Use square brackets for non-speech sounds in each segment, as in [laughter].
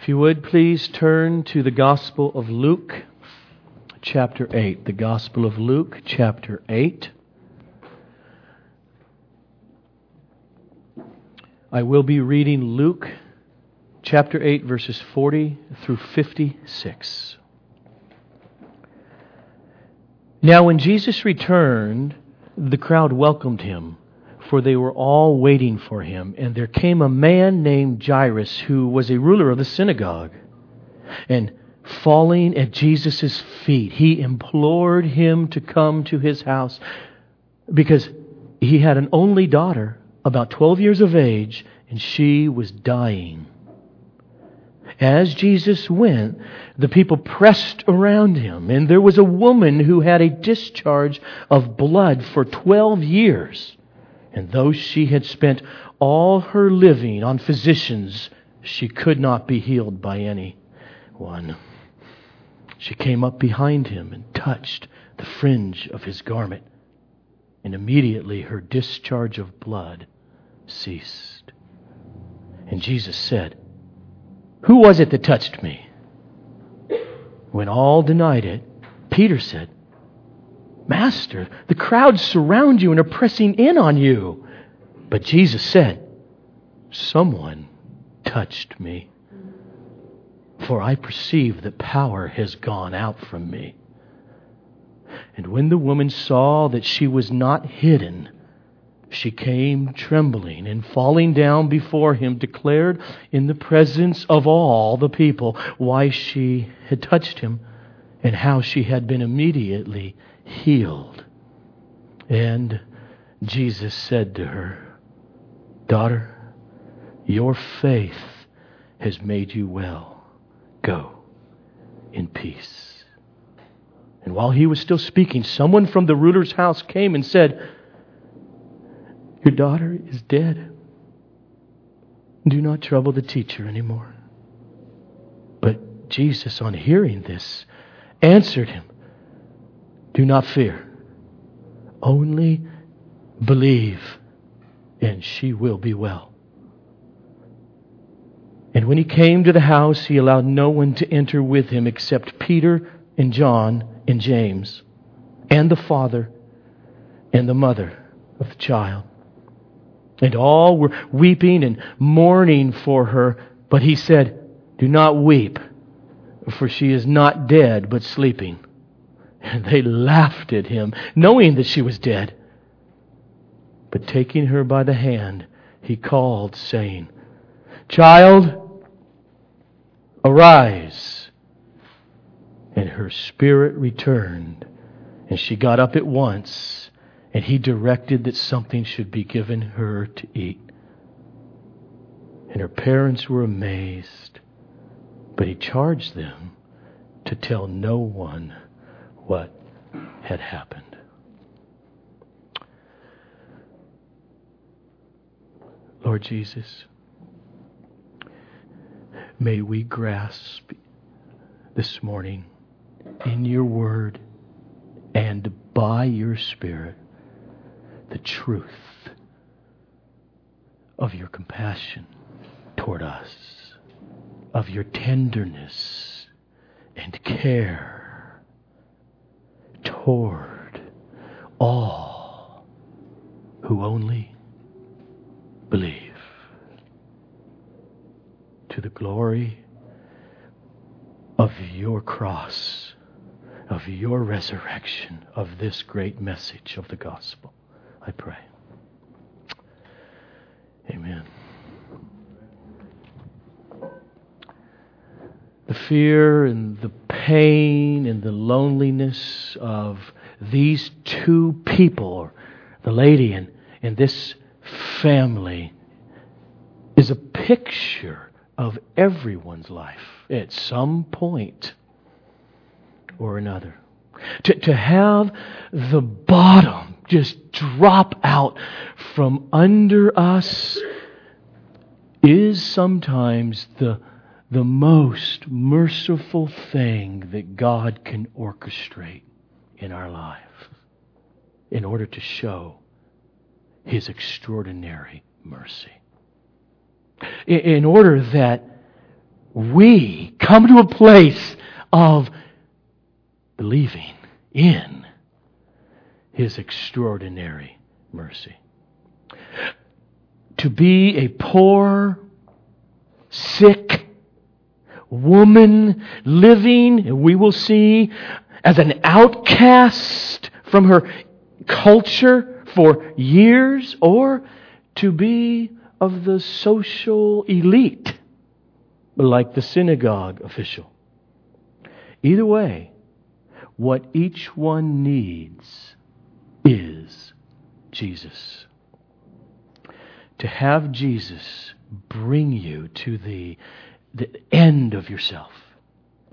If you would, please turn to the Gospel of Luke, chapter 8. The Gospel of Luke, chapter 8. I will be reading Luke, chapter 8, verses 40 through 56. Now, when Jesus returned, the crowd welcomed him for they were all waiting for him. And there came a man named Jairus, who was a ruler of the synagogue. And falling at Jesus' feet, he implored him to come to his house because he had an only daughter, about 12 years of age, and she was dying. As Jesus went, the people pressed around him, and there was a woman who had a discharge of blood for 12 years. And though she had spent all her living on physicians, she could not be healed by any one. She came up behind him and touched the fringe of his garment, and immediately her discharge of blood ceased. And Jesus said, Who was it that touched me? When all denied it, Peter said, Master, the crowds surround you and are pressing in on you. But Jesus said, Someone touched me, for I perceive that power has gone out from me. And when the woman saw that she was not hidden, she came trembling and falling down before him, declared in the presence of all the people why she had touched him and how she had been immediately healed. And Jesus said to her, Daughter, your faith has made you well. Go in peace. And while he was still speaking, someone from the ruler's house came and said, Your daughter is dead. Do not trouble the teacher anymore. But Jesus, on hearing this, answered him, do not fear. Only believe, and she will be well. And when he came to the house, he allowed no one to enter with him except Peter and John and James, and the father and the mother of the child. And all were weeping and mourning for her, but he said, Do not weep, for she is not dead, but sleeping. And [laughs] they laughed at him, knowing that she was dead. But taking her by the hand, he called, saying, Child, arise. And her spirit returned, and she got up at once, and he directed that something should be given her to eat. And her parents were amazed, but he charged them to tell no one what had happened. Lord Jesus, may we grasp this morning in your word and by your Spirit the truth of your compassion toward us, of your tenderness and care toward all who only believe. To the glory of your cross, of your resurrection, of this great message of the gospel, I pray. Amen. The fear and the pain and the loneliness of these two people, the lady and, and this family, is a picture of everyone's life at some point or another. To, to have the bottom just drop out from under us is sometimes the the most merciful thing that God can orchestrate in our life in order to show His extraordinary mercy. In order that we come to a place of believing in His extraordinary mercy. To be a poor, sick woman living, we will see, as an outcast from her culture for years, or to be of the social elite, like the synagogue official. Either way, what each one needs is Jesus. To have Jesus bring you to the, the end of yourself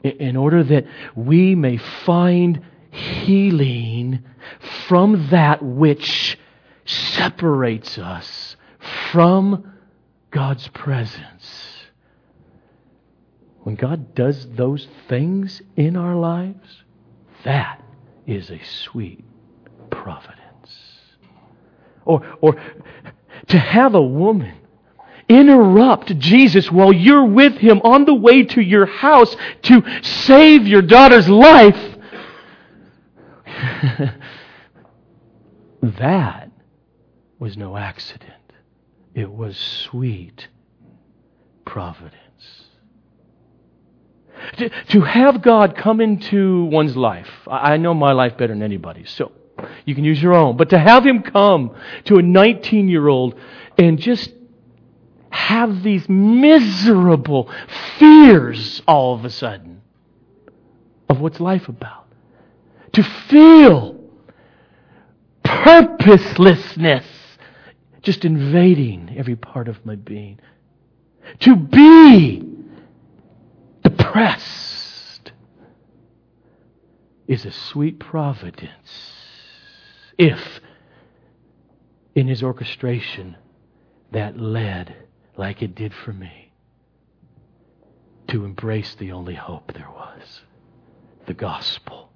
in order that we may find healing from that which separates us from God's presence. When God does those things in our lives, that is a sweet providence. Or, or to have a woman interrupt Jesus while you're with him on the way to your house to save your daughter's life. [laughs] that was no accident. It was sweet providence. To, to have God come into one's life, I know my life better than anybody's, so you can use your own, but to have Him come to a 19 year old and just have these miserable fears all of a sudden of what's life about. To feel purposelessness just invading every part of my being. To be depressed is a sweet providence if in his orchestration that led like it did for me to embrace the only hope there was the gospel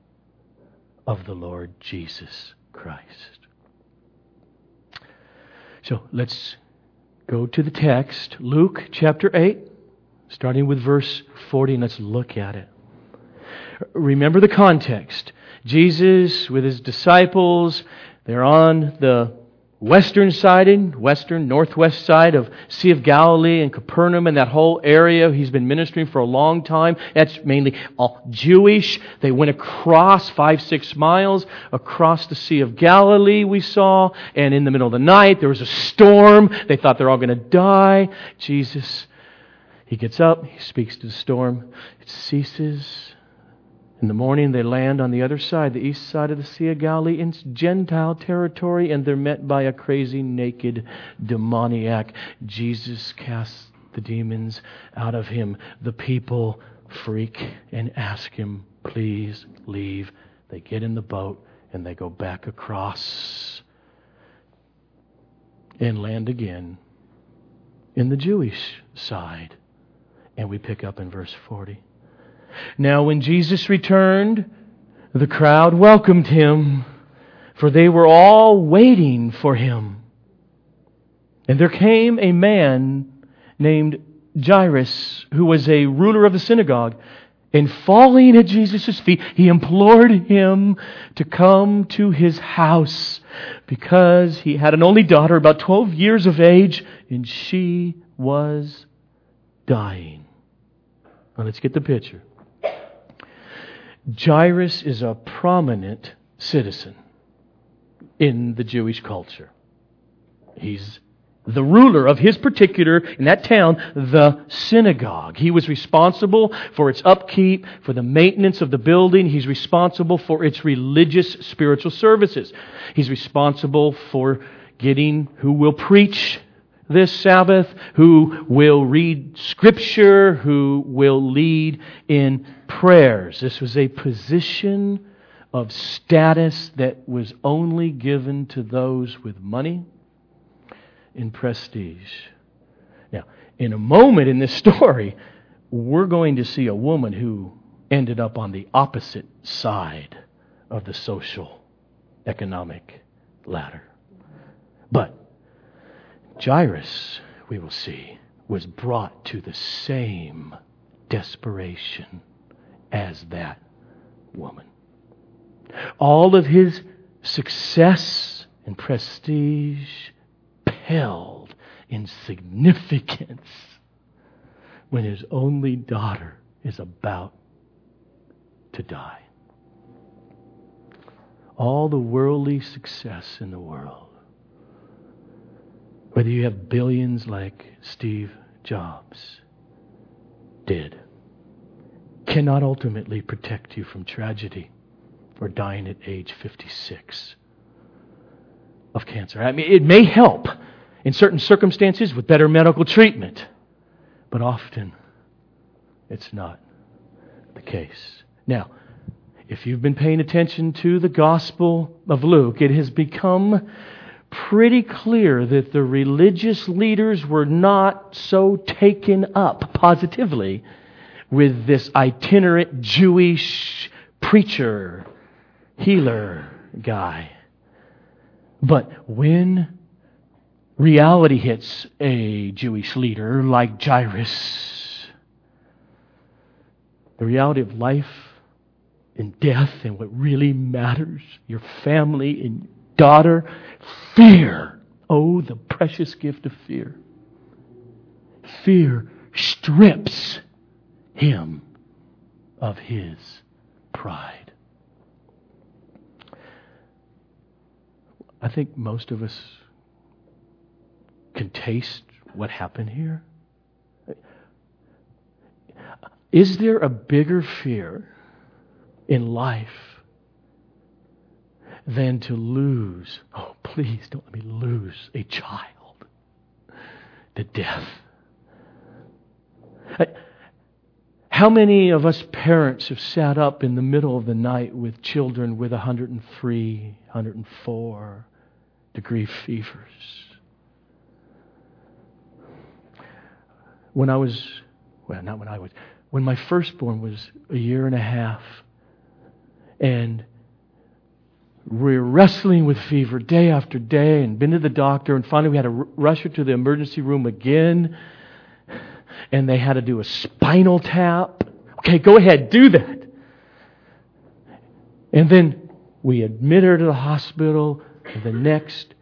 of the Lord Jesus Christ. So let's go to the text, Luke chapter 8, starting with verse 40, and let's look at it. Remember the context. Jesus with his disciples, they're on the western side, western, northwest side of Sea of Galilee and Capernaum and that whole area. He's been ministering for a long time. That's mainly all Jewish. They went across five, six miles across the Sea of Galilee, we saw. And in the middle of the night, there was a storm. They thought they're all going to die. Jesus, he gets up, he speaks to the storm. It ceases. In the morning, they land on the other side, the east side of the Sea of Galilee, in Gentile territory, and they're met by a crazy, naked demoniac. Jesus casts the demons out of him. The people freak and ask him, Please leave. They get in the boat and they go back across and land again in the Jewish side. And we pick up in verse 40. Now, when Jesus returned, the crowd welcomed him, for they were all waiting for him. And there came a man named Jairus, who was a ruler of the synagogue. And falling at Jesus' feet, he implored him to come to his house because he had an only daughter, about 12 years of age, and she was dying. Now let's get the picture. Jairus is a prominent citizen in the Jewish culture. He's the ruler of his particular, in that town, the synagogue. He was responsible for its upkeep, for the maintenance of the building. He's responsible for its religious, spiritual services. He's responsible for getting who will preach this Sabbath, who will read Scripture, who will lead in prayers. This was a position of status that was only given to those with money and prestige. Now, in a moment in this story, we're going to see a woman who ended up on the opposite side of the social economic ladder. But Jairus, we will see, was brought to the same desperation as that woman. All of his success and prestige paled in significance when his only daughter is about to die. All the worldly success in the world, whether you have billions like Steve Jobs did, cannot ultimately protect you from tragedy or dying at age 56 of cancer. I mean, it may help in certain circumstances with better medical treatment, but often it's not the case. Now, if you've been paying attention to the Gospel of Luke, it has become pretty clear that the religious leaders were not so taken up positively with this itinerant Jewish preacher, healer guy. But when reality hits a Jewish leader like Jairus, the reality of life and death and what really matters, your family and daughter, fear. Oh, the precious gift of fear. Fear strips him of his pride. I think most of us can taste what happened here. Is there a bigger fear in life than to lose, oh, please don't let me lose a child to death? How many of us parents have sat up in the middle of the night with children with 103, 104 degree fevers? When I was, well, not when I was, when my firstborn was a year and a half, and we're wrestling with fever day after day and been to the doctor, and finally we had to rush her to the emergency room again, and they had to do a spinal tap. Okay, go ahead, do that. And then we admit her to the hospital, and the next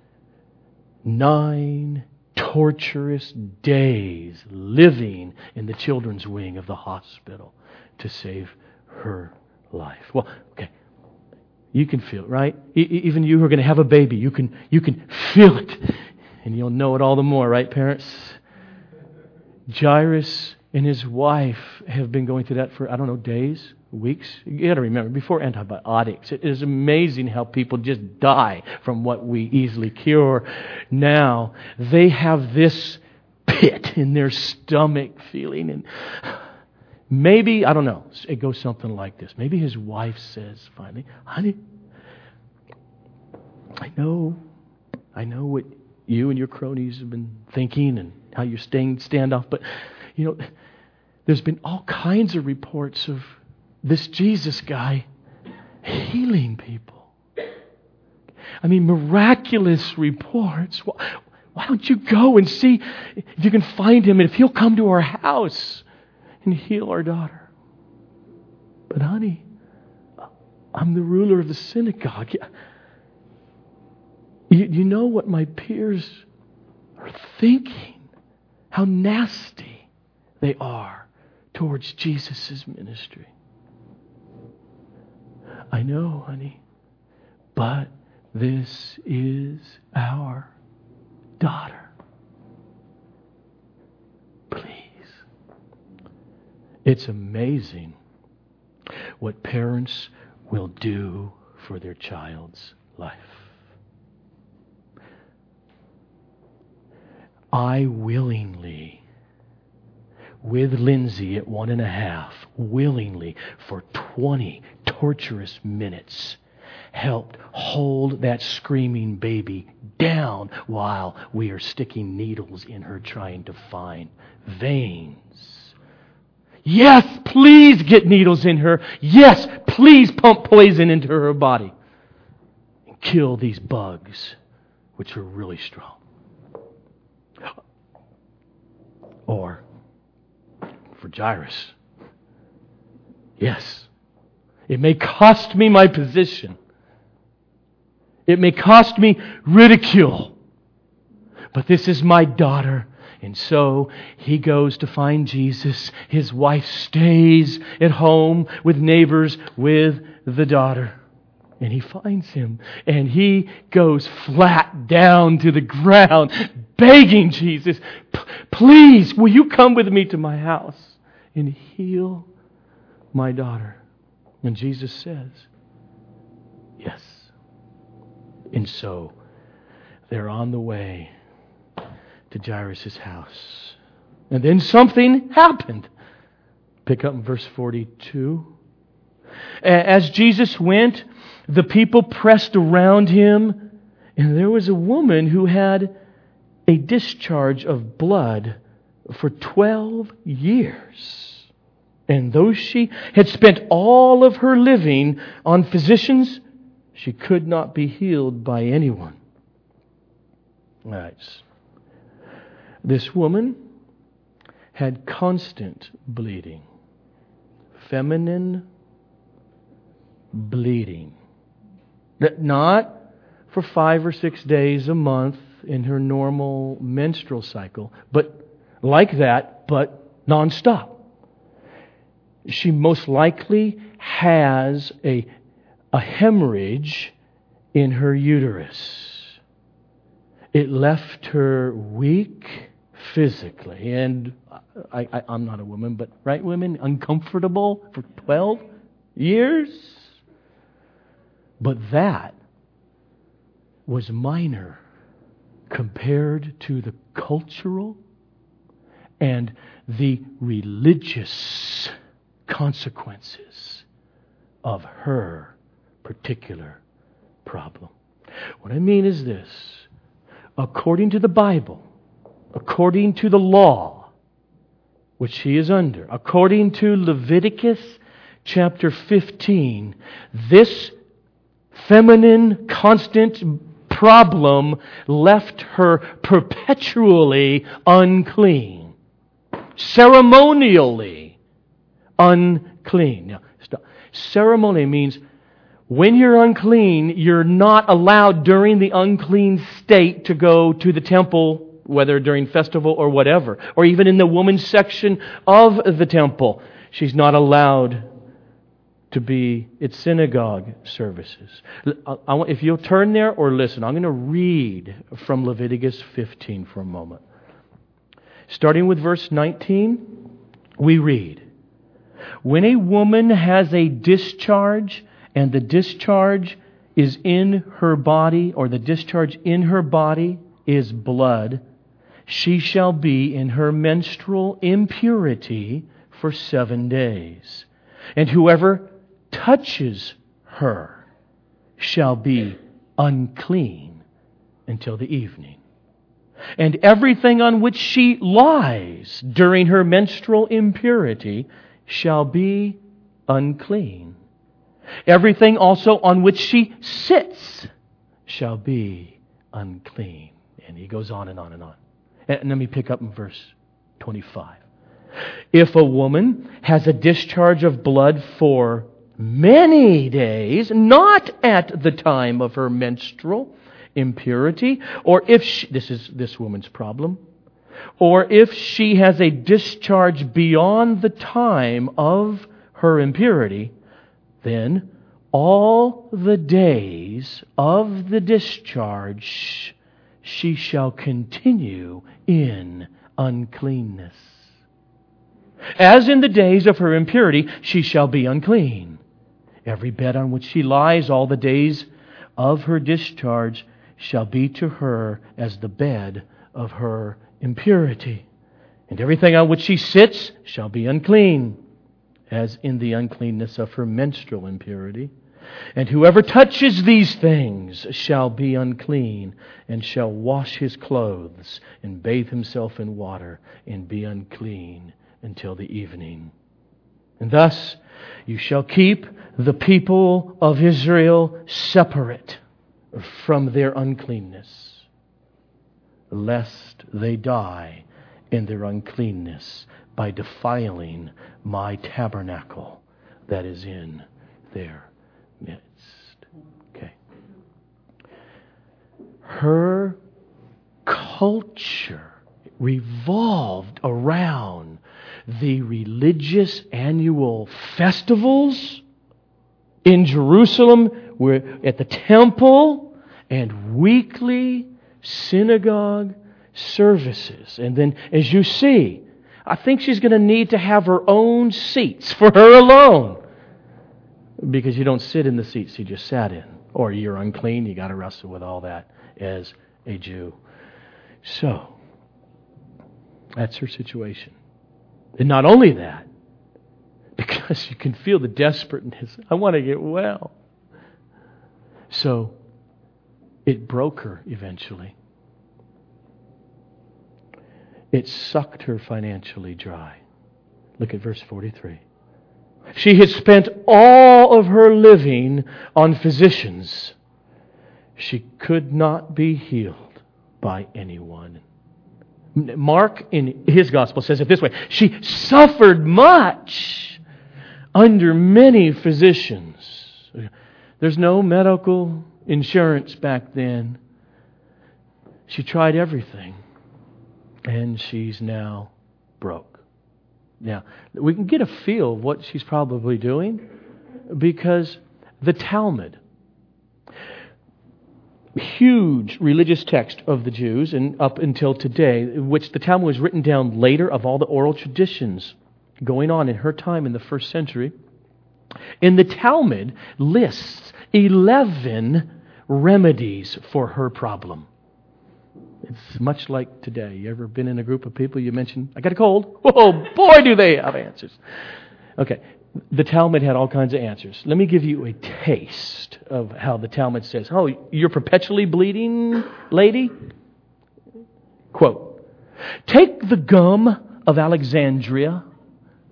nine torturous days living in the children's wing of the hospital to save her life. Well, okay. You can feel it, right? E- even you who are going to have a baby, you can, you can feel it. And you'll know it all the more, right, parents? Jairus and his wife have been going through that for, I don't know, days, weeks. You got to remember, before antibiotics, it is amazing how people just die from what we easily cure. Now, they have this pit in their stomach feeling, and maybe, I don't know, it goes something like this. Maybe his wife says finally, honey, I know, I know what you and your cronies have been thinking and how you're staying standoff, but, you know, there's been all kinds of reports of this Jesus guy healing people. I mean, miraculous reports. Why don't you go and see if you can find him and if he'll come to our house and heal our daughter? But, honey, I'm the ruler of the synagogue. [laughs] You, you know what my peers are thinking? How nasty they are towards Jesus' ministry. I know, honey, but this is our daughter. Please. It's amazing what parents will do for their child's life. I willingly with Lindsay at one and a half, willingly for 20 torturous minutes, helped hold that screaming baby down while we are sticking needles in her trying to find veins. Yes, please get needles in her. Yes, please pump poison into her body and kill these bugs, which are really strong. Or for Jairus. Yes. It may cost me my position. It may cost me ridicule. But this is my daughter. And so he goes to find Jesus. His wife stays at home with neighbors with the daughter. And he finds him. And he goes flat down to the ground, begging Jesus, Please, will you come with me to my house and heal my daughter? And Jesus says, Yes. And so they're on the way to Jairus' house. And then something happened. Pick up in verse 42. As Jesus went, the people pressed around him, and there was a woman who had a discharge of blood for 12 years. And though she had spent all of her living on physicians, she could not be healed by anyone. All right. This woman had constant bleeding, feminine bleeding. Not for five or six days a month in her normal menstrual cycle, but like that, but nonstop. She most likely has a, a hemorrhage in her uterus. It left her weak physically, and I—I'm not a woman, but right, women, uncomfortable for 12 years? But that was minor compared to the cultural and the religious consequences of her particular problem. What I mean is this according to the Bible, according to the law which she is under, according to Leviticus chapter 15, this feminine, constant problem left her perpetually unclean, ceremonially unclean. Now, stop. Ceremony means when you're unclean, you're not allowed during the unclean state to go to the temple, whether during festival or whatever, or even in the woman's section of the temple. She's not allowed to be at synagogue services. if you'll turn there or listen, I'm going to read from Leviticus 15 for a moment. Starting with verse 19, we read When a woman has a discharge, and the discharge is in her body, or the discharge in her body is blood, she shall be in her menstrual impurity for seven days. And whoever touches her shall be unclean until the evening. And everything on which she lies during her menstrual impurity shall be unclean. Everything also on which she sits shall be unclean. And he goes on and on and on. And let me pick up in verse 25. If a woman has a discharge of blood for many days, not at the time of her menstrual impurity, or if she, this is this woman's problem, or if she has a discharge beyond the time of her impurity, then all the days of the discharge she shall continue in uncleanness. As in the days of her impurity, she shall be unclean. Every bed on which she lies all the days of her discharge shall be to her as the bed of her impurity. And everything on which she sits shall be unclean, as in the uncleanness of her menstrual impurity. And whoever touches these things shall be unclean, and shall wash his clothes, and bathe himself in water, and be unclean until the evening. And thus you shall keep the people of Israel separate from their uncleanness, lest they die in their uncleanness by defiling my tabernacle, that is in their midst. Okay. Her culture revolved around the religious annual festivals in Jerusalem, where at the temple and weekly synagogue services. And then, as you see, I think she's going to need to have her own seats for her alone. Because you don't sit in the seats you just sat in. Or you're unclean, you got to wrestle with all that as a Jew. So, that's her situation. And not only that, [laughs] because you can feel the desperateness. I want to get well. So, it broke her eventually. It sucked her financially dry. Look at verse 43. She had spent all of her living on physicians. She could not be healed by anyone. Mark, in his gospel, says it this way She suffered much under many physicians. There's no medical insurance back then. She tried everything, and she's now broke. Now, we can get a feel of what she's probably doing because the Talmud, huge religious text of the Jews, and up until today, which the Talmud was written down later of all the oral traditions going on in her time in the first century. In the Talmud lists 11 remedies for her problem. It's much like today. You ever been in a group of people you mention, I got a cold? [laughs] Oh boy, do they have answers. Okay, the Talmud had all kinds of answers. Let me give you a taste of how the Talmud says, Oh, you're perpetually bleeding, lady? Quote Take the gum of Alexandria,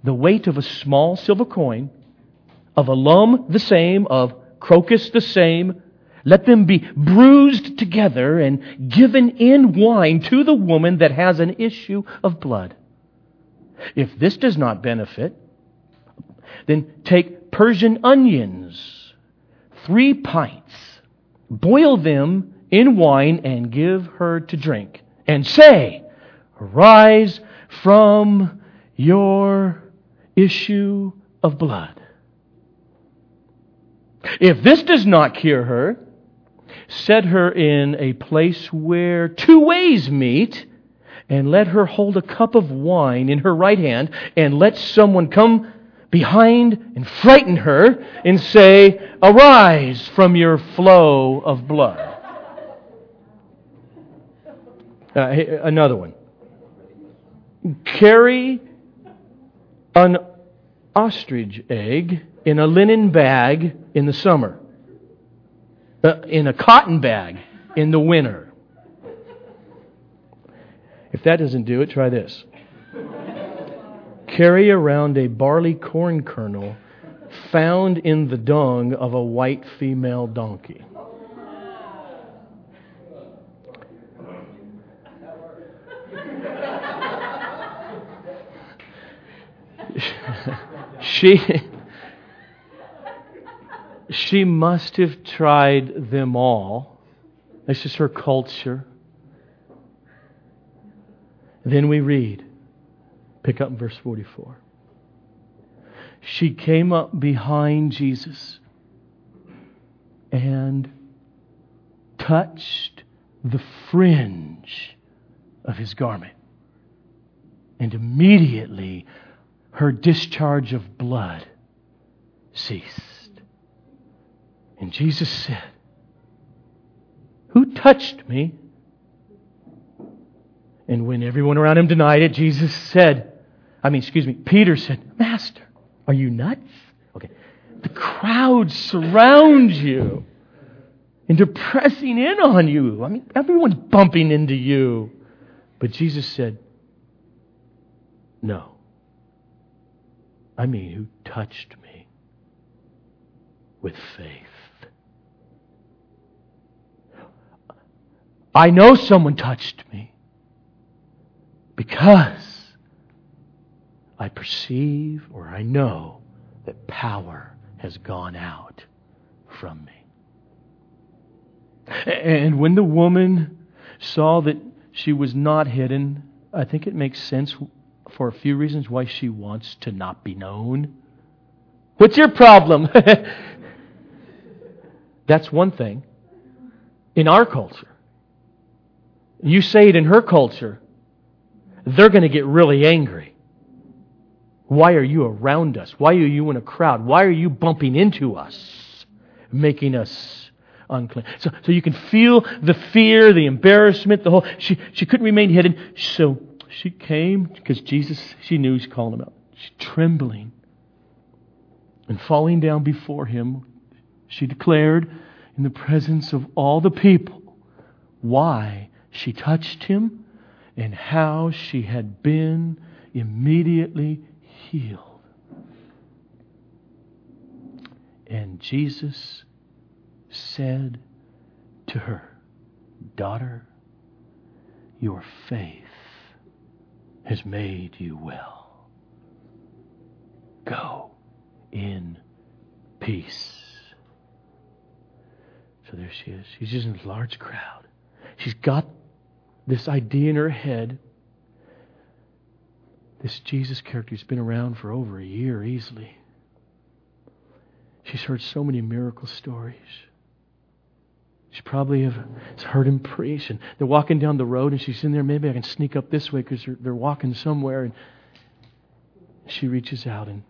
the weight of a small silver coin, of alum the same, of crocus the same. Let them be bruised together and given in wine to the woman that has an issue of blood. If this does not benefit, then take Persian onions, three pints, boil them in wine, and give her to drink. And say, Arise from your issue of blood. If this does not cure her, set her in a place where two ways meet, and let her hold a cup of wine in her right hand, and let someone come behind and frighten her and say, Arise from your flow of blood. Uh, another one. Carry an ostrich egg in a linen bag in the summer, uh, in a cotton bag in the winter. If that doesn't do it, try this carry around a barley corn kernel found in the dung of a white female donkey. [laughs] she she must have tried them all. This is her culture. Then we read Pick up verse 44. She came up behind Jesus and touched the fringe of his garment. And immediately her discharge of blood ceased. And Jesus said, Who touched me? And when everyone around him denied it, Jesus said, I mean, excuse me, Peter said, Master, are you nuts? Okay. The crowd surrounds you and they're pressing in on you. I mean, everyone's bumping into you. But Jesus said, No. I mean, who touched me with faith? I know someone touched me because I perceive or I know that power has gone out from me. And when the woman saw that she was not hidden, I think it makes sense for a few reasons why she wants to not be known. What's your problem? [laughs] That's one thing. In our culture, you say it in her culture, they're going to get really angry. Why are you around us? Why are you in a crowd? Why are you bumping into us, making us unclean? So, so you can feel the fear, the embarrassment, the whole. She, she couldn't remain hidden. So she came because Jesus, she knew he's calling him out. She's trembling and falling down before him. She declared in the presence of all the people why she touched him and how she had been immediately healed. And Jesus said to her, Daughter, your faith has made you well. Go in peace. So there she is. She's just in a large crowd. She's got this idea in her head. This Jesus character has been around for over a year easily. She's heard so many miracle stories. She probably have heard him preach, and they're walking down the road, and she's in there. Maybe I can sneak up this way because they're, they're walking somewhere, and she reaches out and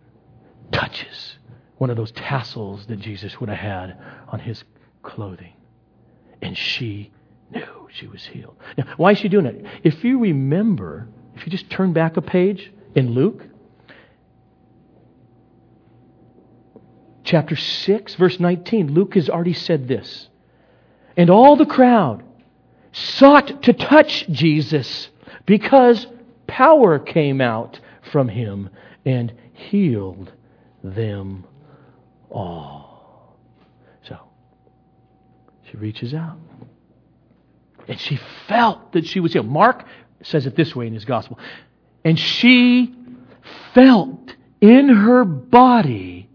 touches one of those tassels that Jesus would have had on his clothing, and she knew she was healed. Now, why is she doing it? If you remember, if you just turn back a page in Luke, chapter 6, verse 19, Luke has already said this. And all the crowd sought to touch Jesus because power came out from him and healed them all. So, she reaches out. And she felt that she was healed. Mark says it this way in his gospel. And she felt in her body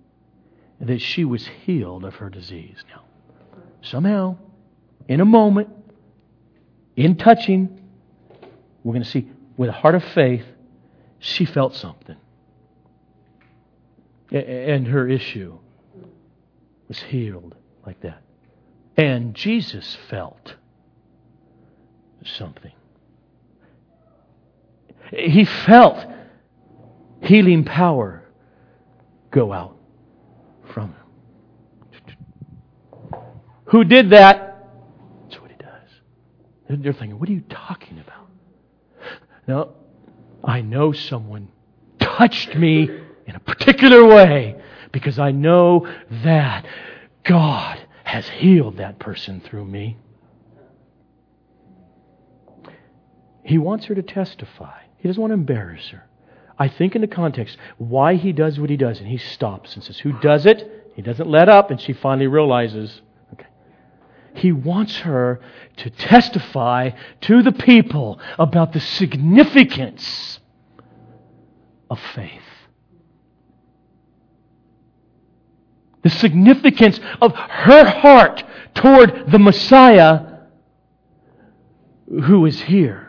that she was healed of her disease. Now, somehow, in a moment, in touching, we're going to see with a heart of faith, she felt something. And her issue was healed like that. And Jesus felt something. He felt healing power go out from him. Who did that? That's what he does. They're thinking, what are you talking about? No, I know someone touched me in a particular way because I know that God has healed that person through me. He wants her to testify. He doesn't want to embarrass her. I think in the context why he does what he does, and he stops and says, Who does it? He doesn't let up, and she finally realizes, okay. He wants her to testify to the people about the significance of faith. The significance of her heart toward the Messiah who is here.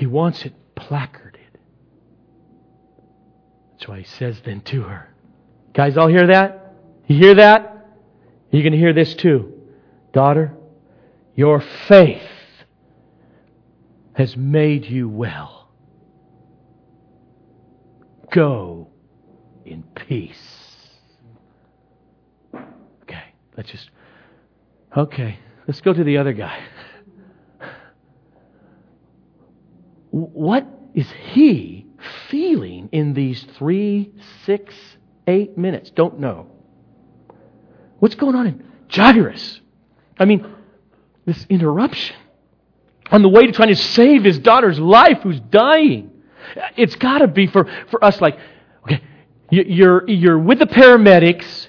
He wants it placarded. That's why he says then to her. Guys, all hear that? You hear that? You're going to hear this too. Daughter, your faith has made you well. Go in peace. Okay, let's just. Okay, let's go to the other guy. [laughs] what is he feeling in these three, six, eight minutes? Don't know. What's going on in Jairus? I mean, this interruption on the way to trying to save his daughter's life who's dying. It's got to be for, for us like, okay, you're, you're with the paramedics.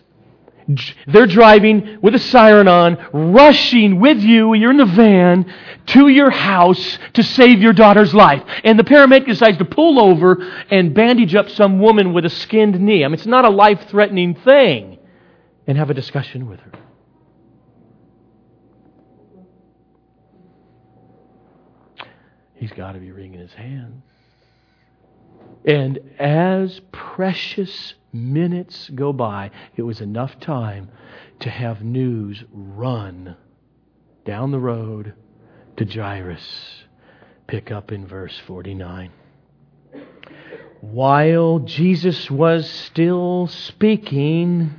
They're driving with a siren on, rushing with you, you're in the van, to your house to save your daughter's life. And the paramedic decides to pull over and bandage up some woman with a skinned knee. I mean, it's not a life threatening thing. And have a discussion with her. He's got to be wringing his hands. And as precious minutes go by, it was enough time to have news run down the road to Jairus. Pick up in verse 49. While Jesus was still speaking,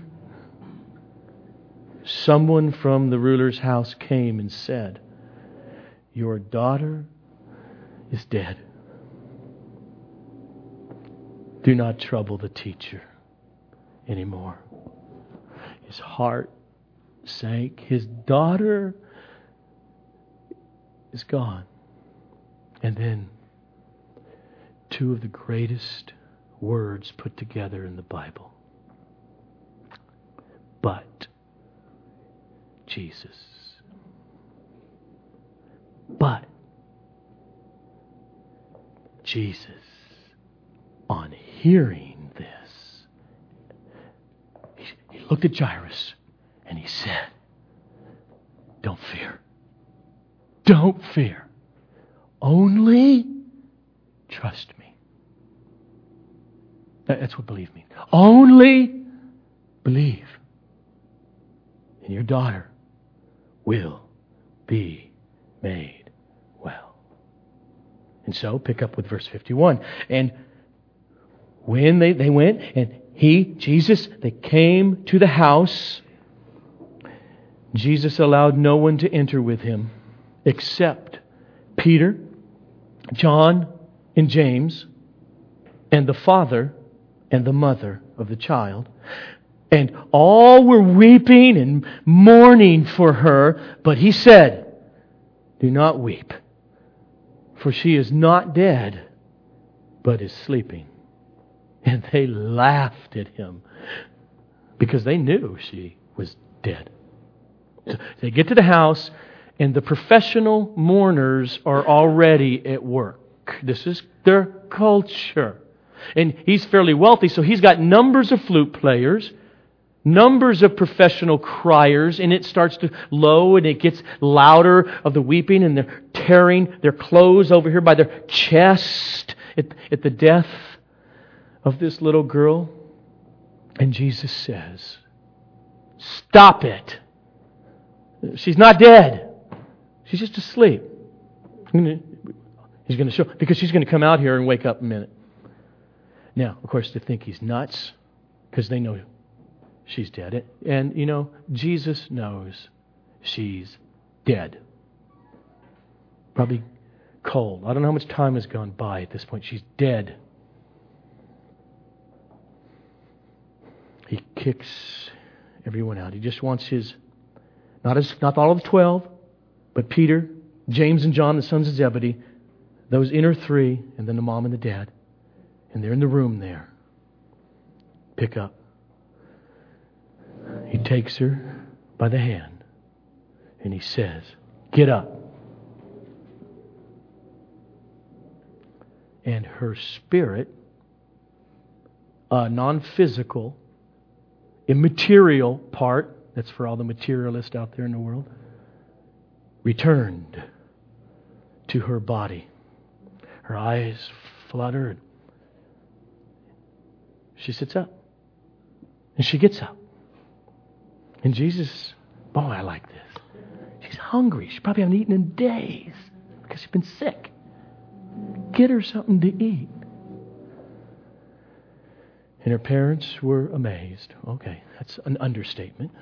someone from the ruler's house came and said, Your daughter is dead. Do not trouble the teacher anymore. His heart sank. His daughter is gone. And then two of the greatest words put together in the Bible. But Jesus. But Jesus, on hearing this, he, he looked at Jairus and he said, Don't fear. Don't fear. Only trust me. That's what believe means. Only believe. And your daughter will be made well. And so, pick up with verse 51. And when they, they went, and he, Jesus, they came to the house, Jesus allowed no one to enter with him except Peter, John, and James, and the father and the mother of the child. And all were weeping and mourning for her, but he said, Do not weep, for she is not dead, but is sleeping. And they laughed at him because they knew she was dead. So they get to the house, and the professional mourners are already at work. This is their culture. And he's fairly wealthy, so he's got numbers of flute players, numbers of professional criers, and it starts to low and it gets louder of the weeping, and they're tearing their clothes over here by their chest at, at the death of this little girl. And Jesus says, Stop it. She's not dead. She's just asleep. He's going to show, because she's going to come out here and wake up in a minute. Now, of course, they think he's nuts because they know she's dead. And, you know, Jesus knows she's dead. Probably cold. I don't know how much time has gone by at this point. She's dead. He kicks everyone out. He just wants his, not, his, not all of the 12, but Peter, James, and John, the sons of Zebedee, those inner three, and then the mom and the dad. And they're in the room there. Pick up. He takes her by the hand and he says, Get up. And her spirit, a non physical, immaterial part, that's for all the materialists out there in the world, returned to her body. Her eyes fluttered. She sits up. And she gets up. And Jesus, boy, I like this. She's hungry. She probably hasn't eaten in days because she's been sick. Get her something to eat. And her parents were amazed. Okay, that's an understatement.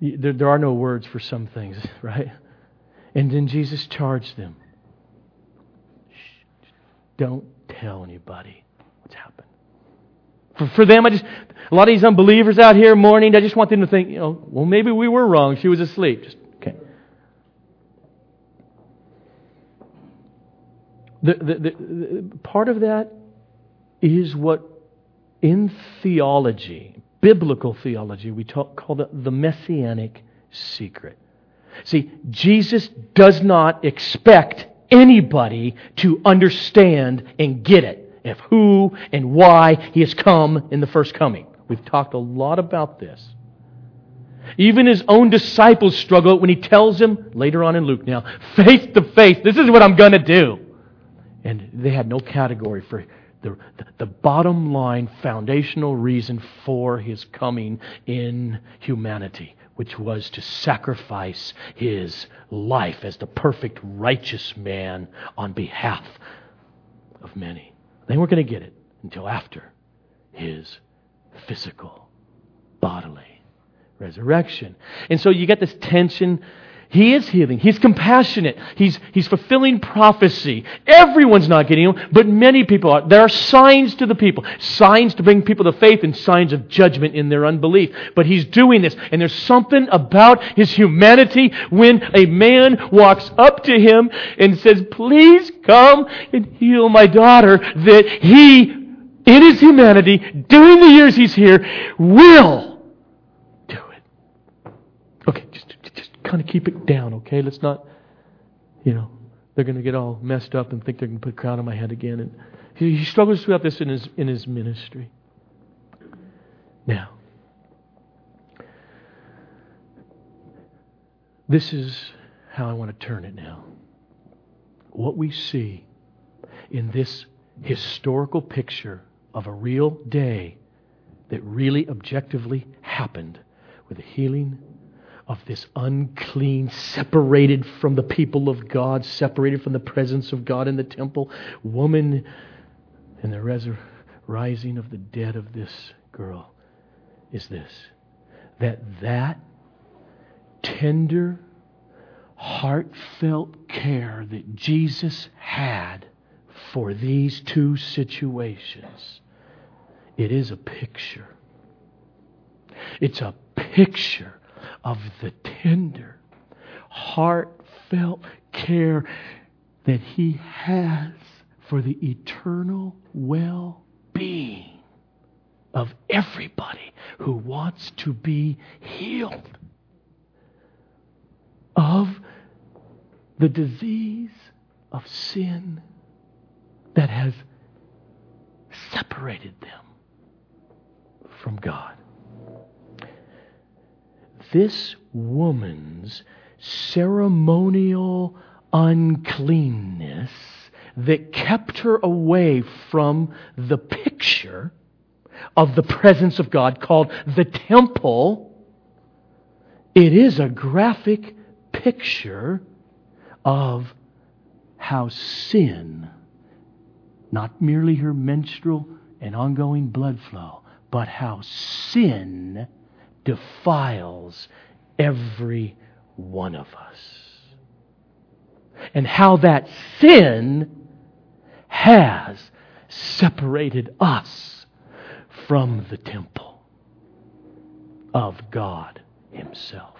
There, there are no words for some things, [laughs] right? And then Jesus charged them don't tell anybody what's happened. For, for them, I just, a lot of these unbelievers out here mourning, I just want them to think, you know, well, maybe we were wrong. She was asleep. Just, okay. The, the, the part of that is what in theology, biblical theology, we talk, call it the messianic secret. See, Jesus does not expect anybody to understand and get it of who and why he has come in the first coming. We've talked a lot about this. Even his own disciples struggle when he tells them, later on in Luke now, face to face, this is what I'm going to do. And they had no category for the, the bottom line, foundational reason for his coming in humanity, which was to sacrifice his life as the perfect righteous man on behalf of many. They weren't going to get it until after his physical, bodily resurrection. And so you get this tension. He is healing. He's compassionate. He's, he's fulfilling prophecy. Everyone's not getting him, but many people are. There are signs to the people, signs to bring people to faith and signs of judgment in their unbelief. But he's doing this. And there's something about his humanity when a man walks up to him and says, Please come and heal my daughter, that he, in his humanity, during the years he's here, will Okay, just, just kind of keep it down, okay? Let's not, you know, they're going to get all messed up and think they're going to put a crown on my head again. And he, he struggles throughout this in his, in his ministry. Now, this is how I want to turn it now. What we see in this historical picture of a real day that really objectively happened with the healing of this unclean, separated from the people of God, separated from the presence of God in the temple, woman, and the rising of the dead of this girl is this that that tender, heartfelt care that Jesus had for these two situations, it is a picture. It's a picture of the tender, heartfelt care that He has for the eternal well being of everybody who wants to be healed of the disease of sin that has separated them from God this woman's ceremonial uncleanness that kept her away from the picture of the presence of God called the temple, it is a graphic picture of how sin, not merely her menstrual and ongoing blood flow, but how sin defiles every one of us. And how that sin has separated us from the temple of God Himself.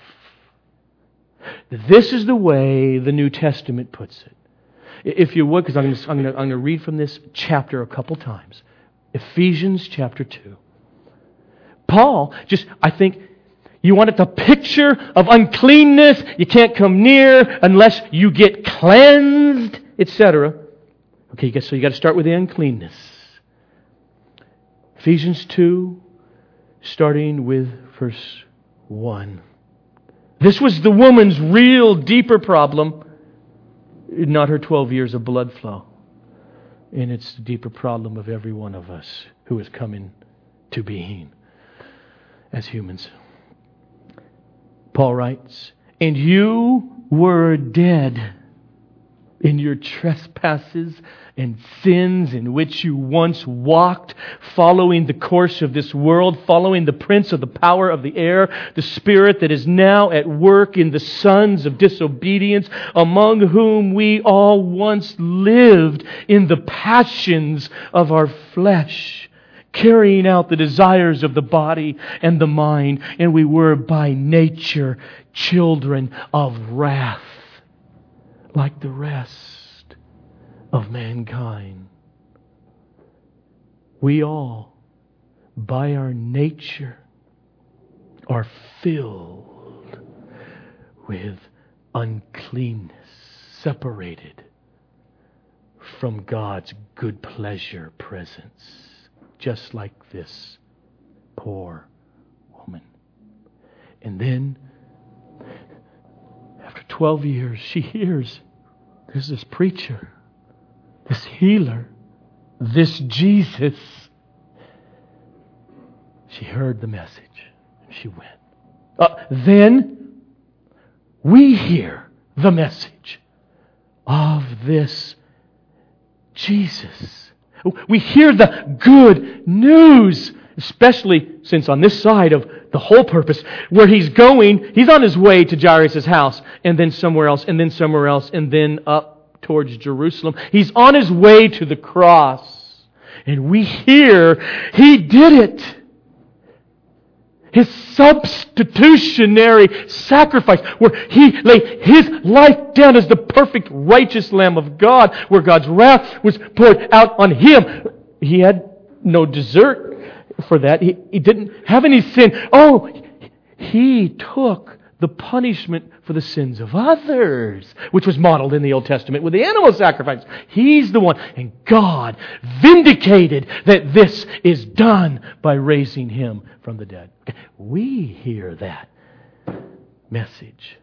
This is the way the New Testament puts it. If you would, because I'm going to read from this chapter a couple times Ephesians chapter 2. Paul just, I think, you want it the picture of uncleanness. You can't come near unless you get cleansed, etc. Okay, so you got to start with the uncleanness. Ephesians 2, starting with verse 1. This was the woman's real, deeper problem, not her 12 years of blood flow. And it's the deeper problem of every one of us who is coming to being as humans. Paul writes, And you were dead in your trespasses and sins in which you once walked, following the course of this world, following the prince of the power of the air, the spirit that is now at work in the sons of disobedience, among whom we all once lived in the passions of our flesh carrying out the desires of the body and the mind, and we were by nature children of wrath, like the rest of mankind. We all, by our nature, are filled with uncleanness, separated from God's good pleasure presence, just like this poor woman. And then, after 12 years, she hears there's this preacher, this healer, this Jesus. She heard the message and she went. Uh, then we hear the message of this Jesus. We hear the good news, especially since on this side of the whole purpose, where he's going, he's on his way to Jairus' house, and then somewhere else, and then somewhere else, and then up towards Jerusalem. He's on his way to the cross. And we hear he did it. His substitutionary sacrifice, where he laid his life down as the perfect righteous Lamb of God, where God's wrath was poured out on him. He had no desert for that. He, he didn't have any sin. Oh, he took the punishment for the sins of others, which was modeled in the Old Testament with the animal sacrifice. He's the one. And God vindicated that this is done by raising him from the dead. We hear that message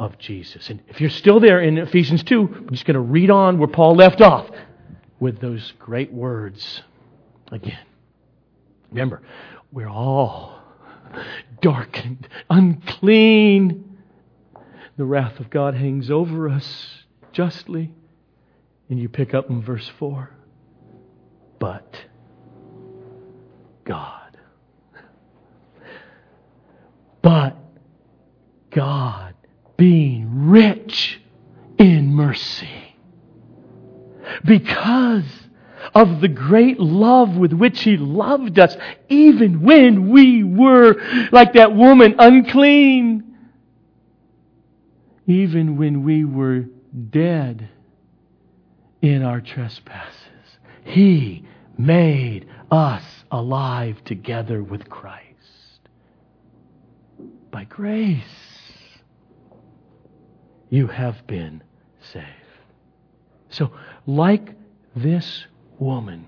of Jesus. And if you're still there in Ephesians 2, I'm just going to read on where Paul left off with those great words again. Remember, we're all darkened, unclean. The wrath of God hangs over us justly. And you pick up in verse 4. But God. But God, being rich in mercy, because of the great love with which He loved us, even when we were, like that woman, unclean. Even when we were dead in our trespasses. He made us alive together with Christ. By grace, you have been saved. So, like this woman.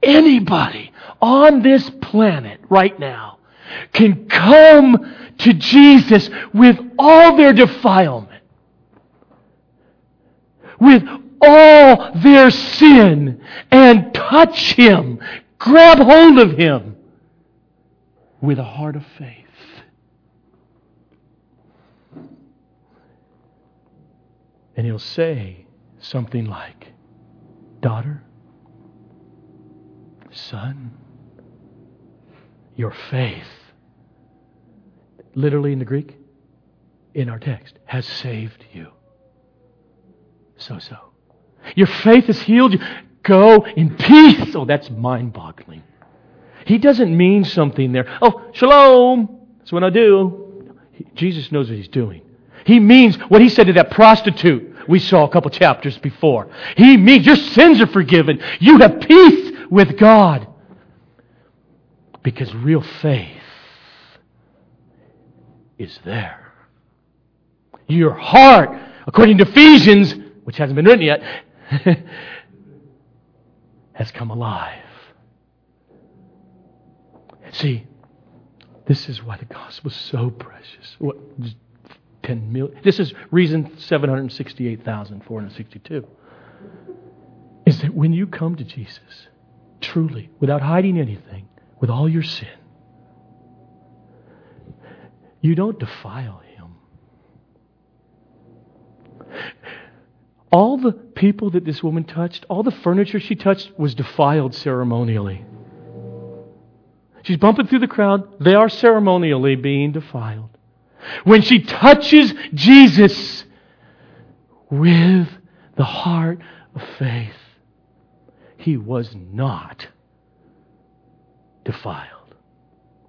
Anybody on this planet right now can come to Jesus with all their defilement, with all their sin, and touch Him, grab hold of Him with a heart of faith. And He'll say something like, Daughter, son, your faith, literally in the Greek, in our text, has saved you. So, so. Your faith has healed you. Go in peace. Oh, that's mind boggling. He doesn't mean something there. Oh, shalom. That's what I do. Jesus knows what he's doing. He means what he said to that prostitute we saw a couple chapters before. He means your sins are forgiven. You have peace with God. Because real faith is there. Your heart, according to Ephesians, which hasn't been written yet, [laughs] has come alive. See, this is why the gospel is so precious. What, 10 million. This is reason 768,462. Is that when you come to Jesus, truly, without hiding anything, with all your sin, you don't defile him. All the people that this woman touched, all the furniture she touched was defiled ceremonially. She's bumping through the crowd. They are ceremonially being defiled. When she touches Jesus with the heart of faith, he was not defiled.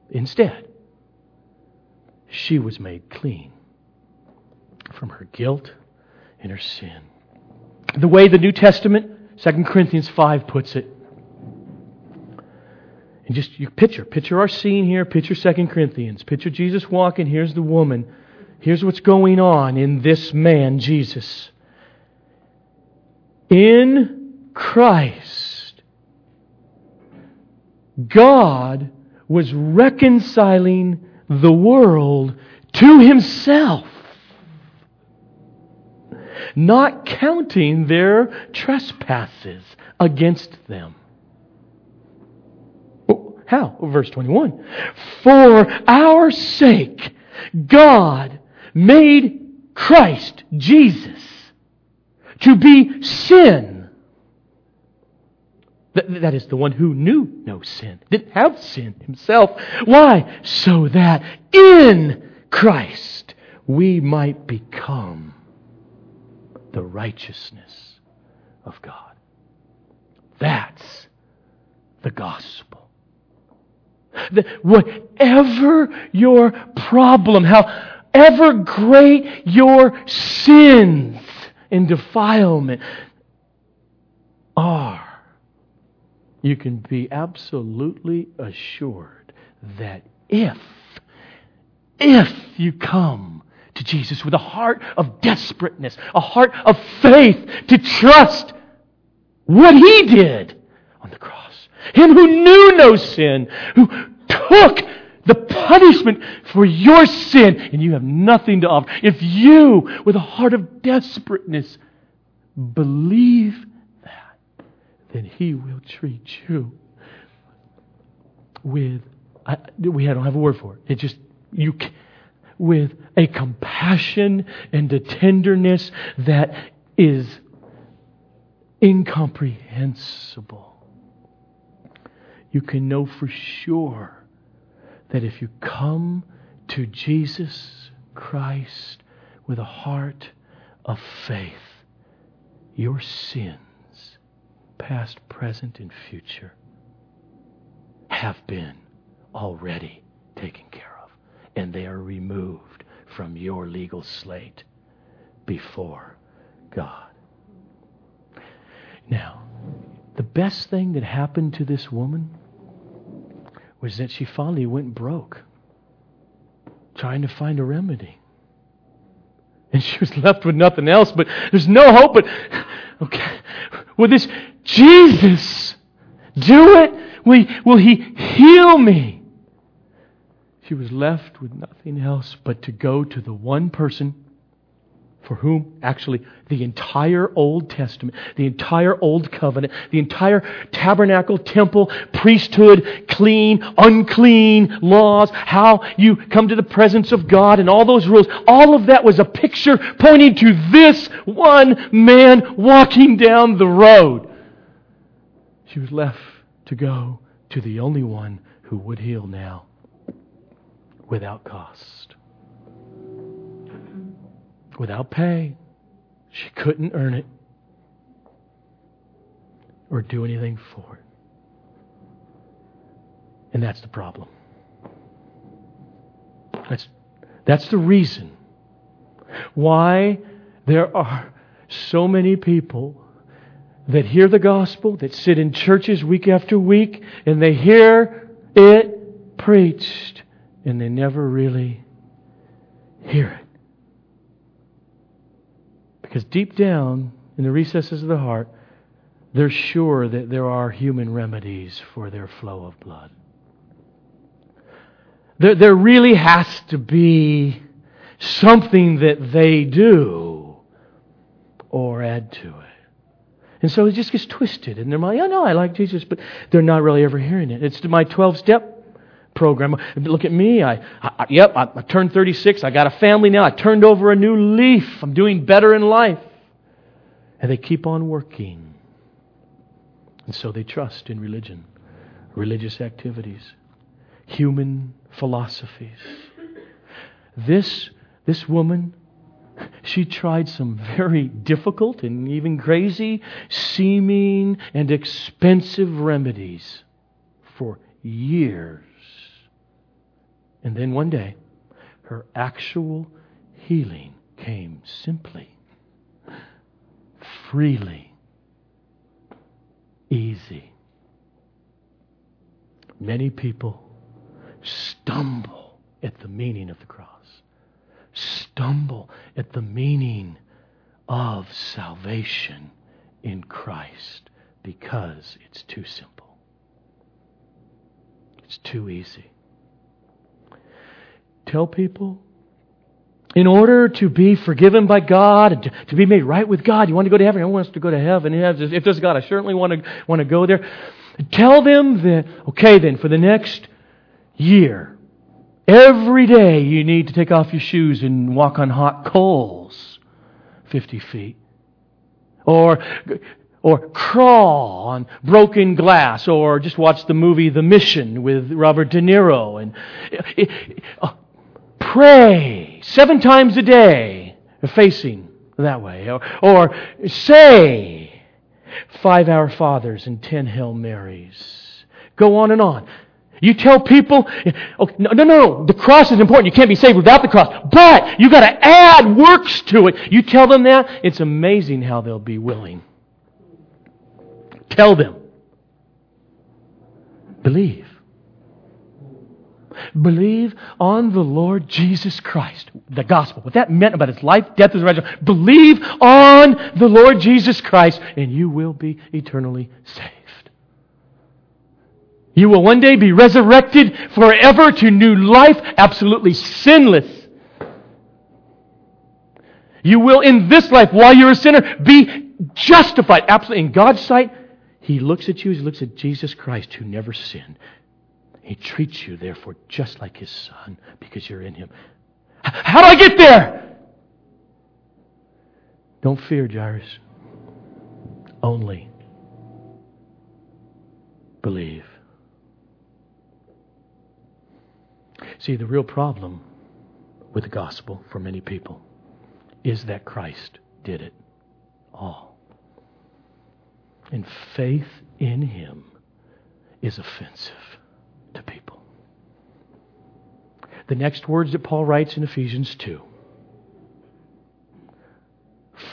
Instead, she was made clean from her guilt and her sin. The way the New Testament, 2 Corinthians 5, puts it, And just you picture, picture our scene here, picture Second Corinthians, picture Jesus walking, here's the woman. Here's what's going on in this man, Jesus. In Christ, God was reconciling the world to himself, not counting their trespasses against them. How? Verse 21. For our sake, God made Christ, Jesus, to be sin. that is the one who knew no sin, didn't have sin himself. Why? So that in Christ we might become the righteousness of God. That's the gospel. That whatever your problem, however great your sins and defilement are, you can be absolutely assured that if, if you come to Jesus with a heart of desperateness, a heart of faith to trust what He did on the cross, Him who knew no sin, who took the punishment for your sin, and you have nothing to offer. If you, with a heart of desperateness, believe that, then He will treat you with, I, we don't have a word for it. It just, you, with a compassion and a tenderness that is incomprehensible. You can know for sure that if you come to Jesus Christ with a heart of faith, your sins, past, present, and future, have been already taken care of, and they are removed from your legal slate before God. Now, the best thing that happened to this woman was that she finally went broke trying to find a remedy. And she was left with nothing else, but there's no hope. But, okay, will this Jesus do it? Will he, will he heal me? She was left with nothing else but to go to the one person for whom actually the entire Old Testament, the entire Old Covenant, the entire tabernacle, temple, priesthood, clean, unclean laws, how you come to the presence of God and all those rules, all of that was a picture pointing to this one man walking down the road. She was left to go to the only one who would heal now without cost without pay. She couldn't earn it or do anything for it. And that's the problem. That's, that's the reason why there are so many people that hear the gospel, that sit in churches week after week, and they hear it preached, and they never really hear it. Because deep down in the recesses of the heart, they're sure that there are human remedies for their flow of blood. There, there really has to be something that they do or add to it. And so it just gets twisted And they're like, Yeah, no, I like Jesus, but they're not really ever hearing it. It's my 12 step program. Look at me. I, I yep, I, I turned 36. I got a family now. I turned over a new leaf. I'm doing better in life. And they keep on working. And so they trust in religion, religious activities, human philosophies. This, this woman, she tried some very difficult and even crazy seeming and expensive remedies for years. And then one day, her actual healing came simply, freely, easy. Many people stumble at the meaning of the cross, stumble at the meaning of salvation in Christ because it's too simple. It's too easy. Tell people in order to be forgiven by God, to, be made right with God, you want to go to heaven. I want us to go to heaven. If there's God, I certainly want to, want to go there. Tell them that, okay, then, for the next year, every day you need to take off your shoes and walk on hot coals 50 feet. Or, or crawl on broken glass, or just watch the movie The Mission with Robert De Niro. And pray seven times a day, facing that way. Or, or say five Our Fathers and ten Hail Marys. Go on and on. You tell people, oh, no, no, no, the cross is important. You can't be saved without the cross. But you got to add works to it. You tell them that, it's amazing how they'll be willing. Tell them. Believe. Believe on the Lord Jesus Christ. The gospel. What that meant about his life, death, and resurrection. Believe on the Lord Jesus Christ, and you will be eternally saved. You will one day be resurrected forever to new life, absolutely sinless. You will, in this life, while you're a sinner, be justified. Absolutely. In God's sight, He looks at you, He looks at Jesus Christ, who never sinned. He treats you, therefore, just like His Son, because you're in Him. How do I get there? Don't fear, Jairus. Only believe. See, the real problem with the gospel for many people is that Christ did it all. And faith in him is offensive to people. The next words that Paul writes in Ephesians 2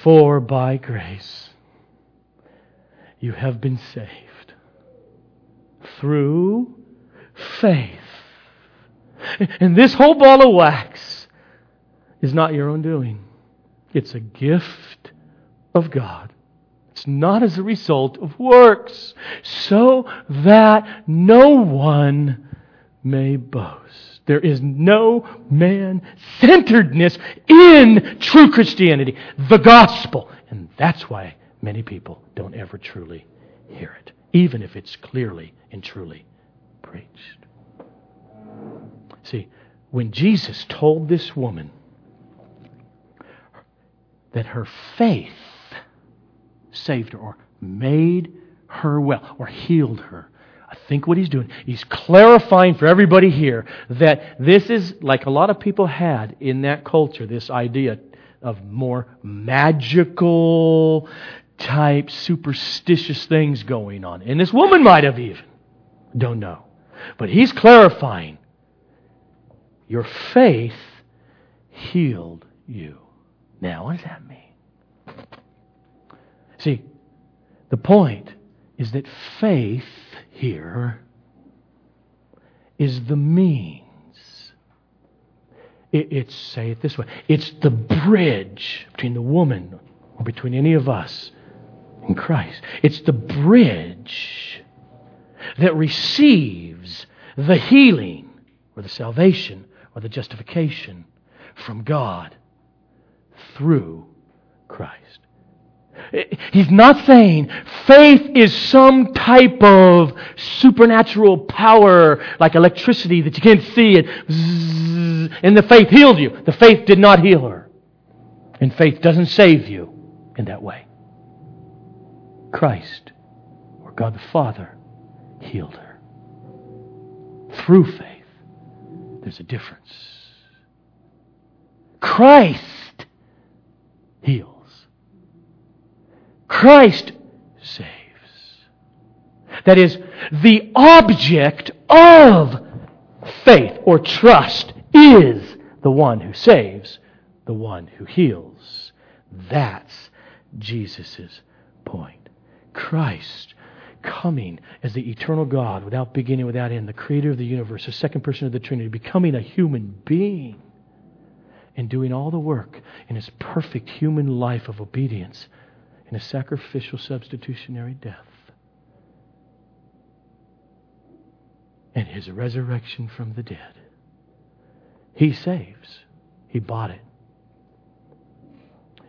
For by grace you have been saved through faith and this whole ball of wax is not your own doing. It's a gift of God. It's not as a result of works, so that no one may boast. There is no man centeredness in true Christianity, the gospel. And that's why many people don't ever truly hear it, even if it's clearly and truly preached. See, when Jesus told this woman that her faith saved her or made her well or healed her, I think what he's doing, he's clarifying for everybody here that this is like a lot of people had in that culture, this idea of more magical type superstitious things going on. And this woman might have even. Don't know. But he's clarifying your faith healed you. Now, what does that mean? See, the point is that faith here is the means. It, it's, say it this way, it's the bridge between the woman or between any of us and Christ. It's the bridge that receives the healing or the salvation or the justification from God through Christ. He's not saying faith is some type of supernatural power like electricity that you can't see and, and the faith healed you. The faith did not heal her. And faith doesn't save you in that way. Christ, or God the Father, healed her through faith. There's a difference. Christ heals. Christ saves. That is, the object of faith or trust is the one who saves, the one who heals. That's Jesus' point. Christ coming as the eternal God without beginning, without end, the creator of the universe, the second person of the Trinity, becoming a human being and doing all the work in his perfect human life of obedience in a sacrificial substitutionary death. And his resurrection from the dead. He saves. He bought it.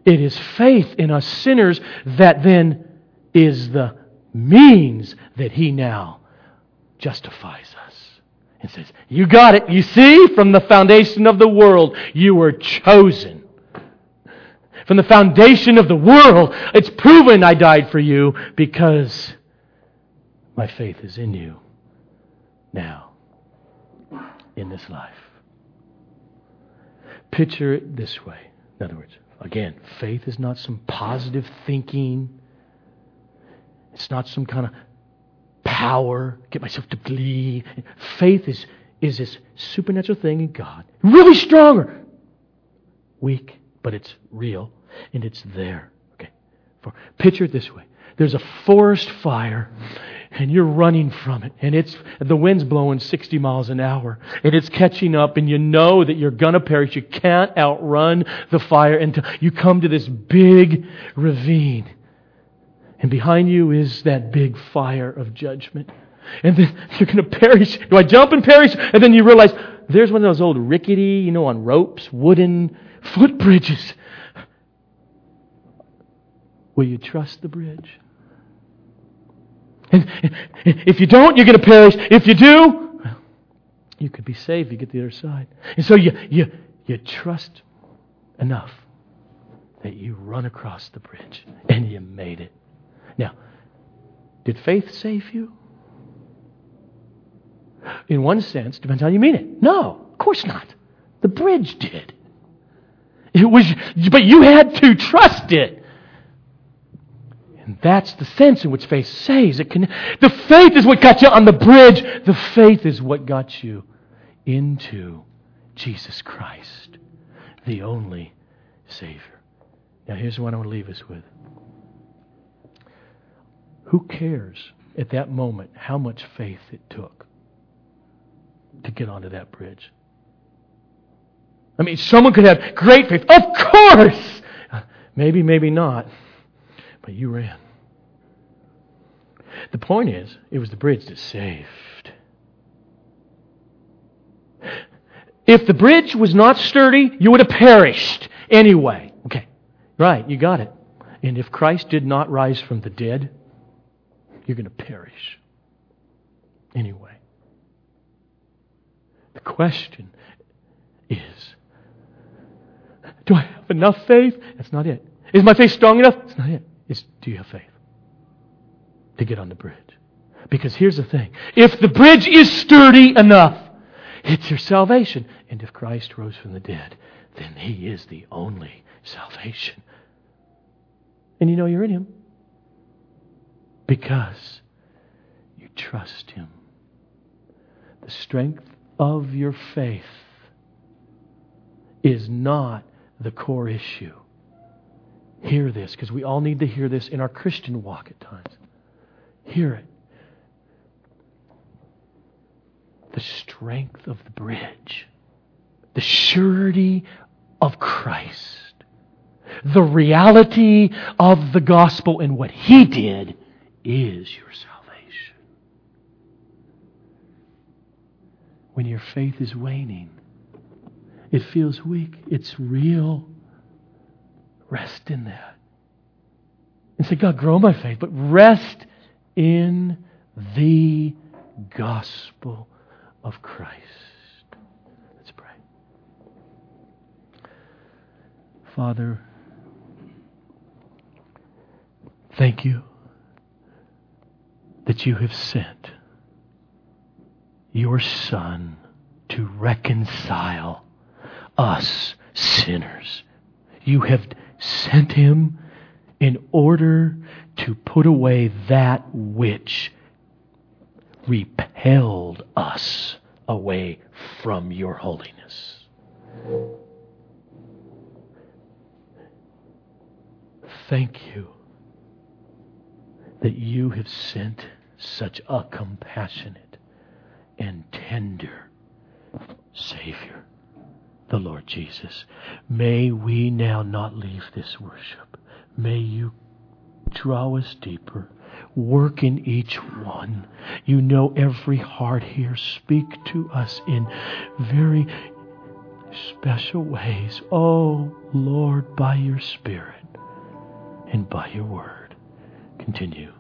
It is faith in us sinners that then is the means that He now justifies us and says, You got it. You see, from the foundation of the world, you were chosen. From the foundation of the world, it's proven I died for you because my faith is in you now, in this life. Picture it this way. In other words, again, faith is not some positive thinking it's not some kind of power, get myself to believe. Faith is, is this supernatural thing in God. Really stronger. Weak, but it's real and it's there. Okay. For, picture it this way. There's a forest fire and you're running from it and it's the wind's blowing 60 miles an hour and it's catching up and you know that you're going to perish you can't outrun the fire until you come to this big ravine and behind you is that big fire of judgment. And then [laughs] you're going to perish. Do I jump and perish? And then you realize there's one of those old rickety, you know, on ropes, wooden footbridges. Will you trust the bridge? And if you don't, you're going to perish. If you do, you could be saved. You get the other side. And so you, you, you trust enough that you run across the bridge and you made it. Now, did faith save you? In one sense, depends how you mean it. No, of course not. The bridge did. It was, but you had to trust it. And that's the sense in which faith saves. It can, the faith is what got you on the bridge. The faith is what got you into Jesus Christ, the only Savior. Now, here's what I want to leave us with. Who cares at that moment how much faith it took to get onto that bridge? I mean, someone could have great faith. Of course! Maybe, maybe not. But you ran. The point is, it was the bridge that saved. If the bridge was not sturdy, you would have perished anyway. Okay, right, you got it. And if Christ did not rise from the dead, you're going to perish anyway. The question is do I have enough faith? That's not it. Is my faith strong enough? That's not it. It's do you have faith to get on the bridge? Because here's the thing if the bridge is sturdy enough, it's your salvation. And if Christ rose from the dead, then He is the only salvation. And you know you're in Him because you trust Him. The strength of your faith is not the core issue. Hear this, because we all need to hear this in our Christian walk at times. Hear it. The strength of the bridge, the surety of Christ, the reality of the gospel and what He did is your salvation. When your faith is waning, it feels weak, it's real. Rest in that. And say, God, grow my faith, but rest in the gospel of Christ. Let's pray. Father, thank you that you have sent your Son to reconcile us sinners. You have sent him in order to put away that which repelled us away from your holiness. Thank you that you have sent such a compassionate and tender Savior, the Lord Jesus. May we now not leave this worship. May you draw us deeper. Work in each one. You know every heart here. Speak to us in very special ways. Oh, Lord, by your Spirit and by your word. Continue.